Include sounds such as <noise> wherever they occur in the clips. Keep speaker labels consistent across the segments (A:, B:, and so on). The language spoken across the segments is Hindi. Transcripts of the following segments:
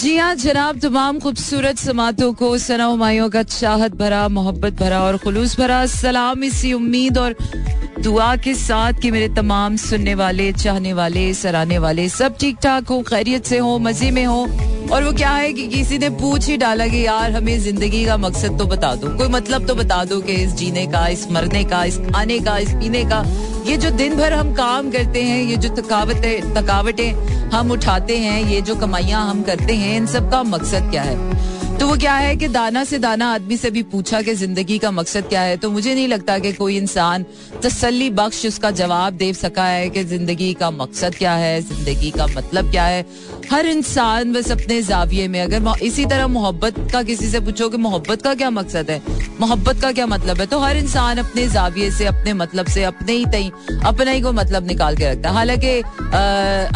A: जी हाँ जनाब, तमाम खूबसूरत समातों को सना का चाहत भरा, मोहब्बत भरा और खुलूस भरा, सलाम इसी उम्मीद और दुआ के साथ कि मेरे तमाम सुनने वाले, चाहने वाले, सराहने वाले सब ठीक ठाक हो, खैरियत से हो, मज़े में हो। और वो क्या है कि किसी ने पूछ ही डाला कि यार, हमें ज़िंदगी का मकसद तो बता दो। कोई मतलब तो बता दो कि इस जीने का, इस मरने का, इस खाने का, इस पीने का। ये जो दिन भर हम काम करते हैं, ये जो थकावटें थकावटें हम उठाते हैं, ये जो कमाइयाँ हम करते हैं, इन सब का मकसद क्या है? तो वो क्या है कि दाना से दाना आदमी से भी पूछा कि ज़िंदगी का मकसद क्या है? तो मुझे नहीं लगता कि कोई इंसान तसली बख्श उसका जवाब दे सका है कि ज़िंदगी का मकसद क्या है, ज़िंदगी का मतलब क्या है? हर इंसान बस अपने जाविये में, अगर इसी तरह मोहब्बत का किसी से पूछो कि मोहब्बत का क्या मकसद है? मोहब्बत का क्या मतलब है? तो हर इंसान अपने जाविये से, अपने मतलब से, अपने ही तई, अपना ही को मतलब निकाल के रखता है। हालाँकि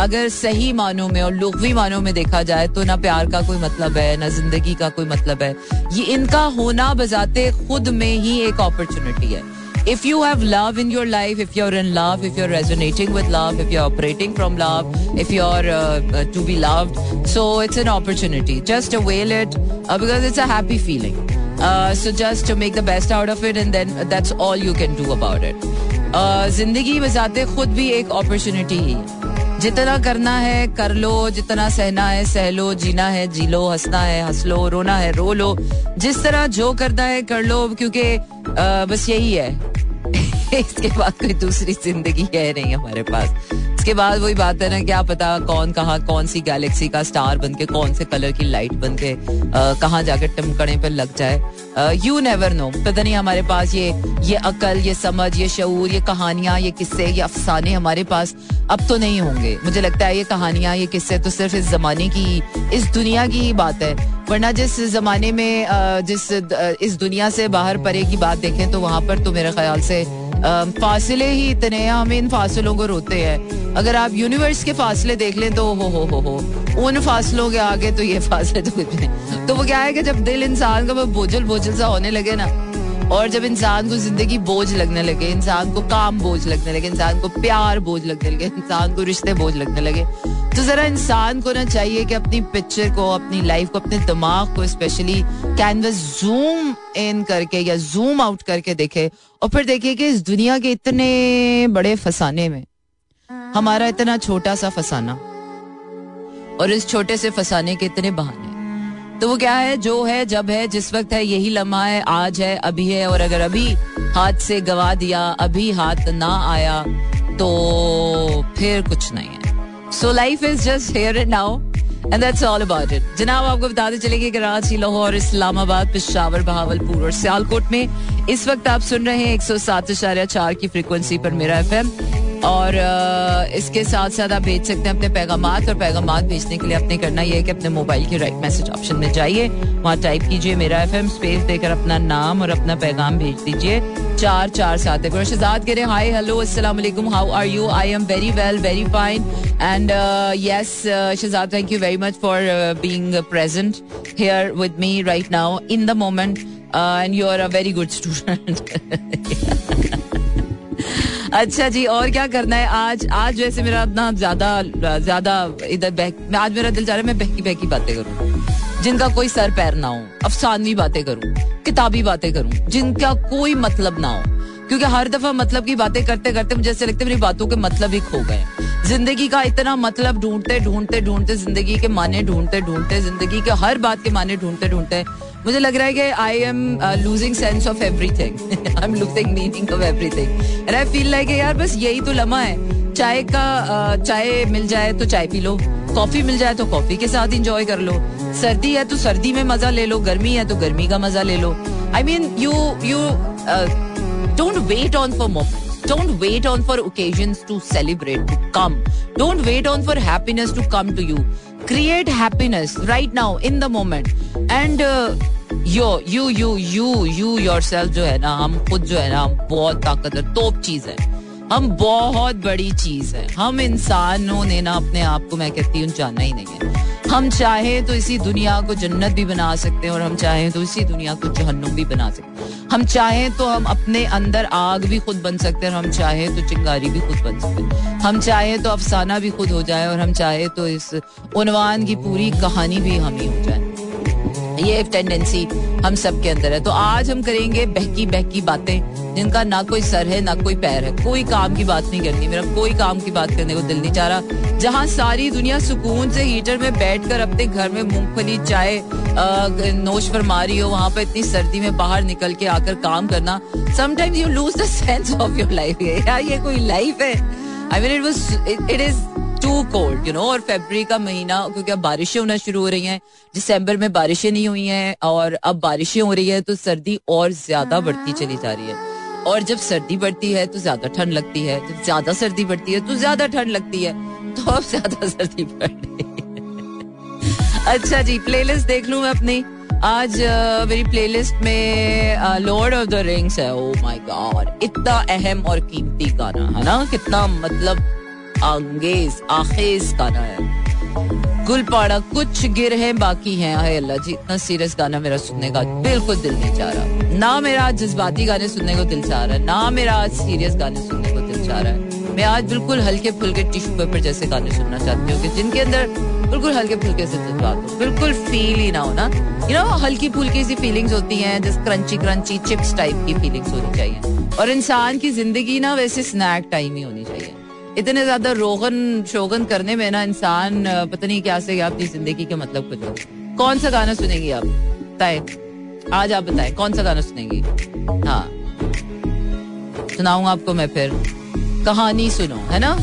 A: अगर सही मानों में और लुगवी मानों में देखा जाए तो ना प्यार का कोई मतलब है, ना ज़िंदगी का कोई मतलब है। ये इनका होना बजाते खुद में ही एक अपॉर्चुनिटी है। if you have love in your life, if you're in love, if you're resonating with love, if you're operating from love, if you're uh, uh, to be loved, so it's an opportunity. Just avail it uh, because it's a happy feeling. Uh, so just to make the best out of it, and then that's all you can do about it. Uh, जिंदगी बजाते खुद भी एक अपॉर्चुनिटी ही जितना करना है कर लो जितना सहना है सह लो जीना है जी लो हंसना है हंस लो रोना है रो लो जिस तरह जो करना है कर लो क्योंकि बस यही है <laughs> इसके बाद कोई दूसरी ज़िंदगी है नहीं हमारे पास। इसके बाद वही बात है ना, क्या पता कौन कहा, कौन सी गैलेक्सी का स्टार बन के, कौन से कलर की लाइट बन के कहाँ जाकर टिमकड़े पे लग जाए। यू नेवर नो पता नहीं हमारे पास ये ये अकल, ये समझ, ये शूर ये कहानियाँ, ये किस्से, ये अफसाने हमारे पास अब तो नहीं होंगे। मुझे लगता है ये कहानियाँ, ये किस्से तो सिर्फ़ इस जमाने की, इस दुनिया की ही बात है। वरना जिस जमाने में जिस इस दुनिया से बाहर परे की बात देखें तो वहाँ पर तो मेरे ख्याल से फासले ही इतने हैं हम इन फासलों को रोते हैं। अगर आप यूनिवर्स के फासले देख लें तो हो हो हो हो। उन फासलों के आगे तो ये फासले तो कुछ नहीं। तो वो क्या है कि जब दिल इंसान का बोझल बोझल सा होने लगे ना, और जब इंसान को ज़िंदगी बोझ लगने लगे, इंसान को काम बोझ लगने लगे, इंसान को प्यार बोझ लगने लगे, इंसान को रिश्ते बोझ लगने लगे तो जरा इंसान को ना चाहिए कि अपनी पिक्चर को, अपनी लाइफ को, अपने दिमाग को स्पेशली कैनवस जूम इन करके या जूम आउट करके देखे और फिर देखिए कि इस दुनिया के इतने बड़े फसाने में हमारा इतना छोटा सा फसाना और इस छोटे से फसाने के इतने बहाने। तो वो क्या है? जो है, जब है, जिस वक्त है, यही लम्हा है, आज है, अभी है और अगर अभी हाथ से गवा दिया, अभी हाथ ना आया तो फिर कुछ नहीं है। So life is just here and now and that's all about it जनाब, आपको बताते चले गए कराची, लाहौर, इस्लामाबाद, पिशावर, बहावलपुर और सियालकोट में। इस वक्त आप सुन रहे हैं एक सौ सात चार की फ्रिक्वेंसी पर मेरा एफ़एम और इसके साथ साथ आप भेज सकते हैं अपने पैगाम और पैगाम भेजने के लिए अपने करना यह है कि अपने मोबाइल के राइट मैसेज ऑप्शन में जाइए। वहाँ टाइप कीजिए मेरा एफ़ एम स्पेस देकर अपना नाम और अपना पैगाम भेज दीजिए। चार चार, सात एक शहजाद कह रहे हाई हेलो वालेकुम how are you I am very well very fine and yes Shahzad thank you very much for being present here with me right now in the moment and you are a very good student अच्छा जी, और क्या करना है? आज आज वैसे मेरा इतना ज़्यादा ज़्यादा इधर बह आज मेरा दिल जा रहा है मैं बहकी बहकी बातें करूँ। जिनका कोई सर पैर ना हो अफसानवी बातें करूँ, किताबी बातें करूँ, जिनका कोई मतलब ना हो। क्योंकि हर दफ़ा मतलब की बातें करते करते मुझे ऐसे लगता है मेरी बातों के मतलब ही खो गए ज़िंदगी का इतना मतलब ढूंढते ढूंढते ढूंढते, ज़िंदगी के माने ढूंढते ढूंढते, ज़िंदगी के हर बात के माने ढूंढते ढूंढते मुझे लग रहा है कि I am losing sense of everything I am losing meaning of everything and I feel like यार बस यही तो लम्हा है। चाय का uh, चाय मिल जाए तो चाय पी लो। कॉफ़ी मिल जाए तो कॉफ़ी के साथ इंजॉय कर लो। सर्दी है तो सर्दी में मज़ा ले लो। गर्मी है तो गर्मी का मज़ा ले लो। I mean you you don't wait on for moment wait on for occasions to celebrate, to come. Don't wait on for happiness to come to you. Create happiness right now in the moment. And uh, yo you you you you your जो है ना, हम खुद जो है ना बहुत ताकतवर तोप चीज़ है। हम बहुत बड़ी चीज़ है। हम इंसानों ने ना अपने आप को, मैं कहती हूँ जानना ही नहीं है। हम चाहे तो इसी दुनिया को जन्नत भी बना सकते हैं और हम चाहे तो इसी दुनिया को जहन्नुम भी बना सकते हैं। हम चाहें तो हम अपने अंदर आग भी खुद बन सकते हैं और हम चाहें तो चिंगारी भी खुद बन सकते हैं। हम चाहें तो अफसाना भी खुद हो जाए और हम चाहे तो इस उनवान की पूरी कहानी भी हम ही हो जाए। ये एक टेंडेंसी हम सब के अंदर है। तो आज हम करेंगे बहकी बहकी बातें, जिनका ना कोई सर है, ना कोई पैर है। कोई काम की बात नहीं करनी। मेरा कोई काम की बात करने को दिल नहीं चाह रहा। जहाँ सारी दुनिया सुकून से हीटर में बैठकर अपने घर में मूंगफली, चाय नोश फरमा रही हो, वहाँ पर इतनी सर्दी में बाहर निकल के आकर काम करना sometimes you lose the sense of your life यार, ये कोई लाइफ है। I mean it was it is too cold you know और फेबर का महीना क्योंकि अब बारिशें होना शुरू हो रही हैं दिसंबर में बारिशें नहीं हुई हैं और अब बारिशें हो रही है तो सर्दी और ज़्यादा बढ़ती चली जा रही है। और जब सर्दी बढ़ती है तो ज़्यादा ठंड लगती है जब ज़्यादा सर्दी बढ़ती है तो ज़्यादा ठंड लगती है तो अब ज़्यादा <laughs> सर्दी बढ़ रही है। अच्छा जी प्लेलिस्ट देख लू मैं अपनी। आज uh, मेरी प्लेलिस्ट में लॉर्ड ऑफ़ द रिंग्स है। ओ माय गॉड इतना अहम और कीमती गाना है ना? कितना मतलब अंगेज, आखेज गाना है। गुलपाड़ा कुछ गिर है बाकी है। हाय अल्लाह जी, इतना सीरियस गाना मेरा सुनने का बिल्कुल दिल नहीं चाह रहा। ना मेरा आज जज्बाती गाने सुनने को दिल चाह रहा है, ना मेरा आज सीरियस गाने सुनने को दिल चाह रहा है। मैं आज बिल्कुल हल्के फुल्के टिश्यू पेपर जैसे गाने सुनना चाहती हूँ जिनके अंदर बिल्कुल हल्के फुल्के से जज्बात हो। बिल्कुल फील ही ना हो ना। यू नो हल्की फुल्की सी फीलिंग्स होती हैं जैसे क्रंची क्रंची चिप्स टाइप की फीलिंग्स होनी चाहिए। और इंसान की ज़िंदगी ना वैसे स्नैक टाइम ही होनी चाहिए। इतने ज़्यादा रोगन शोगन करने में ना इंसान पता नहीं क्या से अपनी ज़िंदगी के मतलब कुछ कौन सा गाना सुनेंगी आप? बताए। आज आप बताए, कौन सा गाना सुनेंगी? हाँ। सुनाऊँगा आपको मैं फिर। कहानी सुनो, है ना?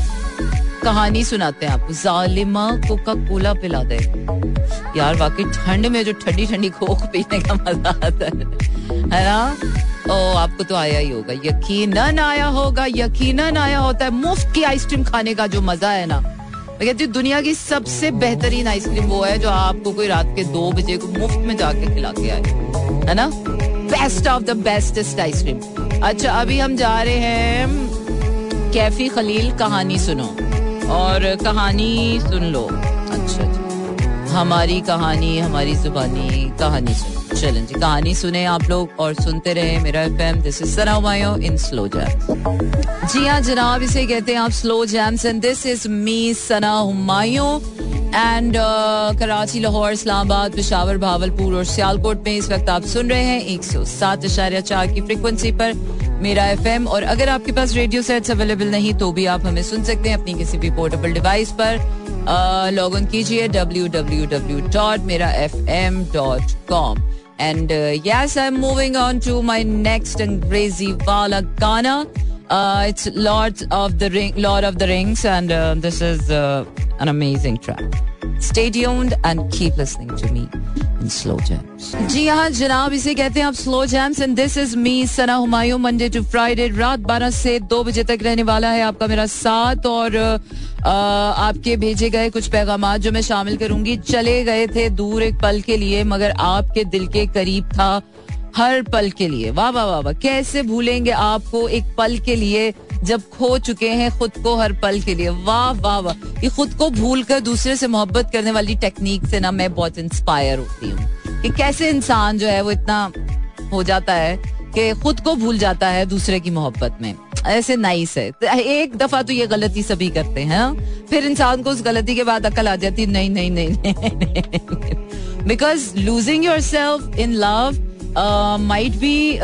A: कहानी सुनाते हैं आप। जालिमा कोका कोला पिला दे यार वाकई ठंड में जो ठंडी ठंडी कोक पीने का मज़ा आता है। है ना? ओ, आपको तो आया ही होगा। यकीनन आया होगा, यकीनन आया होता है। मुफ़्त की आइसक्रीम खाने का जो मज़ा है ना। मैं कहती हूँ, दुनिया की सबसे बेहतरीन आइसक्रीम वो है जो आपको कोई रात के दो बजे को मुफ़्त में जाके खिला के आए। है ना? Best of the bestest ice cream. अच्छा अभी हम जा रहे हैं कैफी खलील कहानी सुनो। और कहानी सुन लो। अच्छा अच्छा। हमारी कहानी, हमारी जुबानी, कहानी सुनो चलें जी, कहानी सुने आप लोग और सुनते रहे Mera FM this is Sana in slow jam जी हाँ जनाब, इसे कहते हैं आप slow jams and this is me Sana Humayun and Karachi, Lahore, Islamabad, Peshawar, Bahawalpur और सियालकोट में इस वक्त आप सुन रहे हैं एक सौ सात इशारिया चार की फ्रिक्वेंसी पर मेरा एफ़ और अगर आपके पास रेडियो सेट्स अवेलेबल नहीं तो भी आप हमें सुन सकते हैं अपनी किसी भी पोर्टेबल डिवाइस पर लॉग इन कीजिए W W W dot Mera F M dot com uh, I'm moving on to my next Angrezi Wala Gana. Uh, it's Lord of the Ring, Lord of the Rings, and uh, this is uh, an amazing track. Stay tuned and keep listening to slow jams. जी हाँ जनाब इसे कहते हैं आप slow jams and this is me Sana Humayun Monday to Friday रात 12 से 2 बजे तक रहने वाला है आपका मेरा साथ और आ, आपके भेजे गए कुछ पैगाम जो मैं शामिल करूँगी चले गए थे दूर एक पल के लिए मगर आपके दिल के करीब था हर पल के लिए वाह वाह वाह वाह कैसे भूलेंगे आपको एक पल के लिए जब खो चुके हैं खुद को हर पल के लिए। वाह वाह वाह। ये खुद को भूल कर दूसरे से मोहब्बत करने वाली टेक्निक से ना मैं बहुत इंस्पायर होती हूँ। कि कैसे इंसान जो है वो इतना हो जाता है कि खुद को भूल जाता है दूसरे की मोहब्बत में। ऐसे नाइस है। तो एक दफ़ा तो ये गलती सभी करते हैं हाँ? फिर इंसान को उस गलती के बाद अकल आ जाती नहीं नहीं नहीं because losing yourself in love might be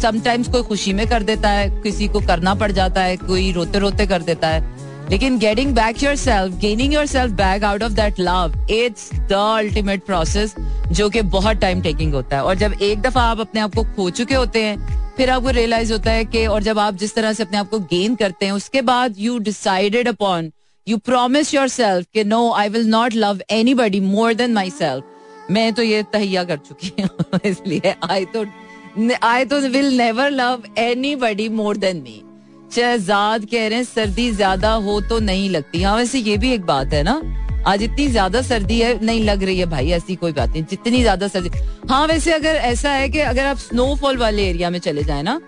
A: sometimes कोई खुशी में कर देता है, किसी को करना पड़ जाता है, कोई रोते रोते कर देता है। लेकिन getting back yourself gaining yourself back out of that love it's the ultimate process जो कि बहुत टाइम टेकिंग होता है। और जब एक दफ़ा आप अपने आप को खो चुके होते हैं, फिर आपको रियलाइज़ होता है कि, और जब आप जिस तरह से अपने आप को गेन करते हैं, उसके बाद you decided upon you promise yourself कि no I will not love anybody more than myself मैं तो ये तहिया कर चुकी हूँ, <laughs> इसलिए आई तो आई तो will never love anybody more than me Shahzad कह रहे हैं, सर्दी ज़्यादा हो तो नहीं लगती। हाँ वैसे ये भी एक बात है ना? आज इतनी ज़्यादा सर्दी है, नहीं लग रही है भाई, ऐसी कोई बात नहीं। जितनी ज़्यादा सर्दी हाँ वैसे अगर ऐसा है कि अगर आप स्नोफॉल वाले एरिया में चले जाए ना,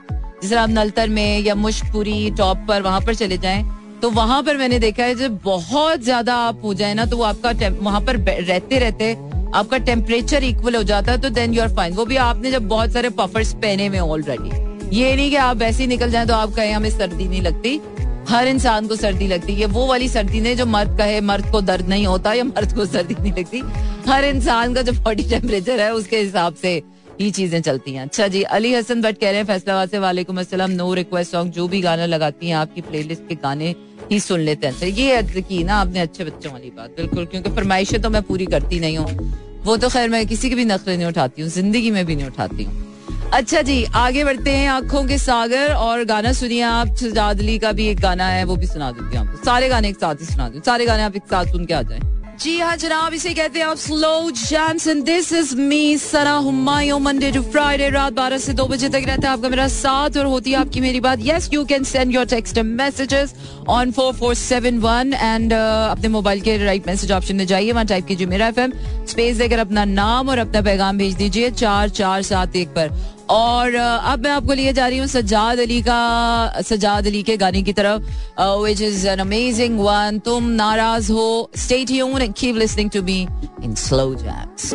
A: जैसे आप नलतर में या मुश्कपुरी टॉप पर वहाँ पर चले जाए तो वहाँ पर मैंने देखा है, जब बहुत ज़्यादा आप हो जाए ना तो वो आपका वहाँ पर रहते रहते आपका टेम्परेचर इक्वल हो जाता है तो देन यू आर फाइन वो भी आपने जब बहुत सारे पफर्स पहने हुए ऑलरेडी ये नहीं कि आप वैसे ही निकल जाए तो आप कहें, हमें सर्दी नहीं लगती. हर इंसान को सर्दी लगती है। वो वाली सर्दी नहीं जो मर्द कहे, मर्द को दर्द नहीं होता या मर्द को सर्दी नहीं लगती। हर इंसान का जो बॉडी टेम्परेचर है, उसके हिसाब से ही चीज़ें चलती हैं। अच्छा जी, अली हसन भट्ट कह रहे हैं, फैसलाबाद से वालेकुम अस्सलाम, नो रिक्वेस्ट सॉन्ग, जो भी गाना लगाती हैं, आपकी प्लेलिस्ट के गाने ही सुन लेते हैं। ये की ना आपने अच्छे बच्चों वाली बात, बिल्कुल, क्योंकि फरमाइशें तो मैं पूरी करती नहीं हूँ। वो तो खैर मैं किसी की भी नकल नहीं उठाती हूँ, ज़िंदगी में भी नहीं उठाती हूँ। अच्छा जी, आगे बढ़ते हैं आँखों के सागर और गाना सुनिए आप। शजाद अली का भी एक गाना है, वो भी सुना हूँ आपको। सारे गाने एक साथ ही सुना दूँ सारे गाने आप एक साथ सुन के आ जाए। जी हाँ जनाब, इसे कहते हैं आप slow jams and this is me Sana Humayun Monday to Friday रात बारह से दो बजे तक रहता है आपका मेरा साथ और होती है आपकी मेरी बात। Yes you can send your text messages on four four seven one and अपने मोबाइल के राइट मैसेज ऑप्शन में जाइए। वहाँ टाइप कीजिए मेरा एफएम स्पेस देकर अपना नाम और अपना पैगाम भेज दीजिए, चार चार सात एक पर। और अब मैं आपको लिए जा रही हूँ सज्जाद अली का, सज्जाद अली के गाने की तरफ़ which is an amazing one तुम नाराज़ हो stay tune keep listening to me in slow jams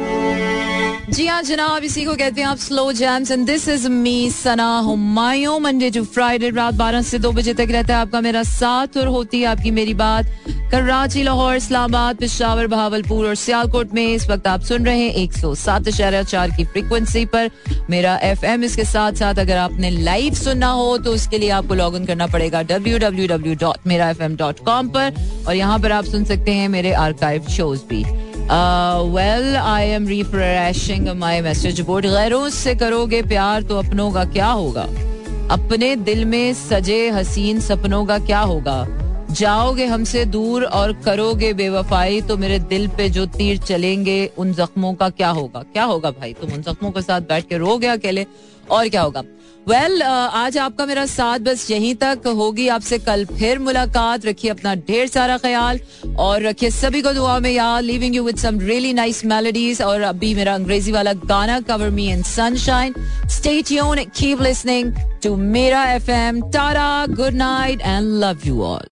A: जी हाँ जनाब, इसी को कहते हैं आप slow jams and this is me Sana Humayun Monday to Friday रात बारह से दो बजे तक रहता है आपका मेरा साथ और होती है आपकी मेरी बात। कराची, लाहौर, इस्लामाबाद, पिशावर, बहावलपुर और सियालकोट में इस वक्त आप सुन रहे हैं एक सौ सात चार की फ्रिक्वेंसी पर। मेरा एफ़ एम इसके साथ साथ अगर आपने लाइव सुनना हो तो उसके लिए आपको लॉग इन करना पड़ेगा W W W dot Mera F M dot com पर। और यहाँ पर आप सुन सकते हैं मेरे आर्काइव शोज़ भी। Well I am refreshing my message board गैरों से करोगे प्यार तो अपनों का क्या होगा? अपने दिल में सजे हसीन सपनों का क्या होगा? जाओगे हमसे दूर और करोगे बेवफाई तो मेरे दिल पे जो तीर चलेंगे उन जख्मों का क्या होगा? क्या होगा भाई? तुम उन जख्मों के साथ बैठ के रो गया अकेले और क्या होगा? वेल well, आज आपका मेरा साथ बस यहीं तक होगी। आपसे कल फिर मुलाकात। रखिए अपना ढेर सारा ख्याल और रखिए सभी को दुआ में यार leaving you with some really nice melodies और अभी मेरा अंग्रेज़ी वाला गाना cover me in sunshine stay tune keep listening to Mera FM tata good night and love you all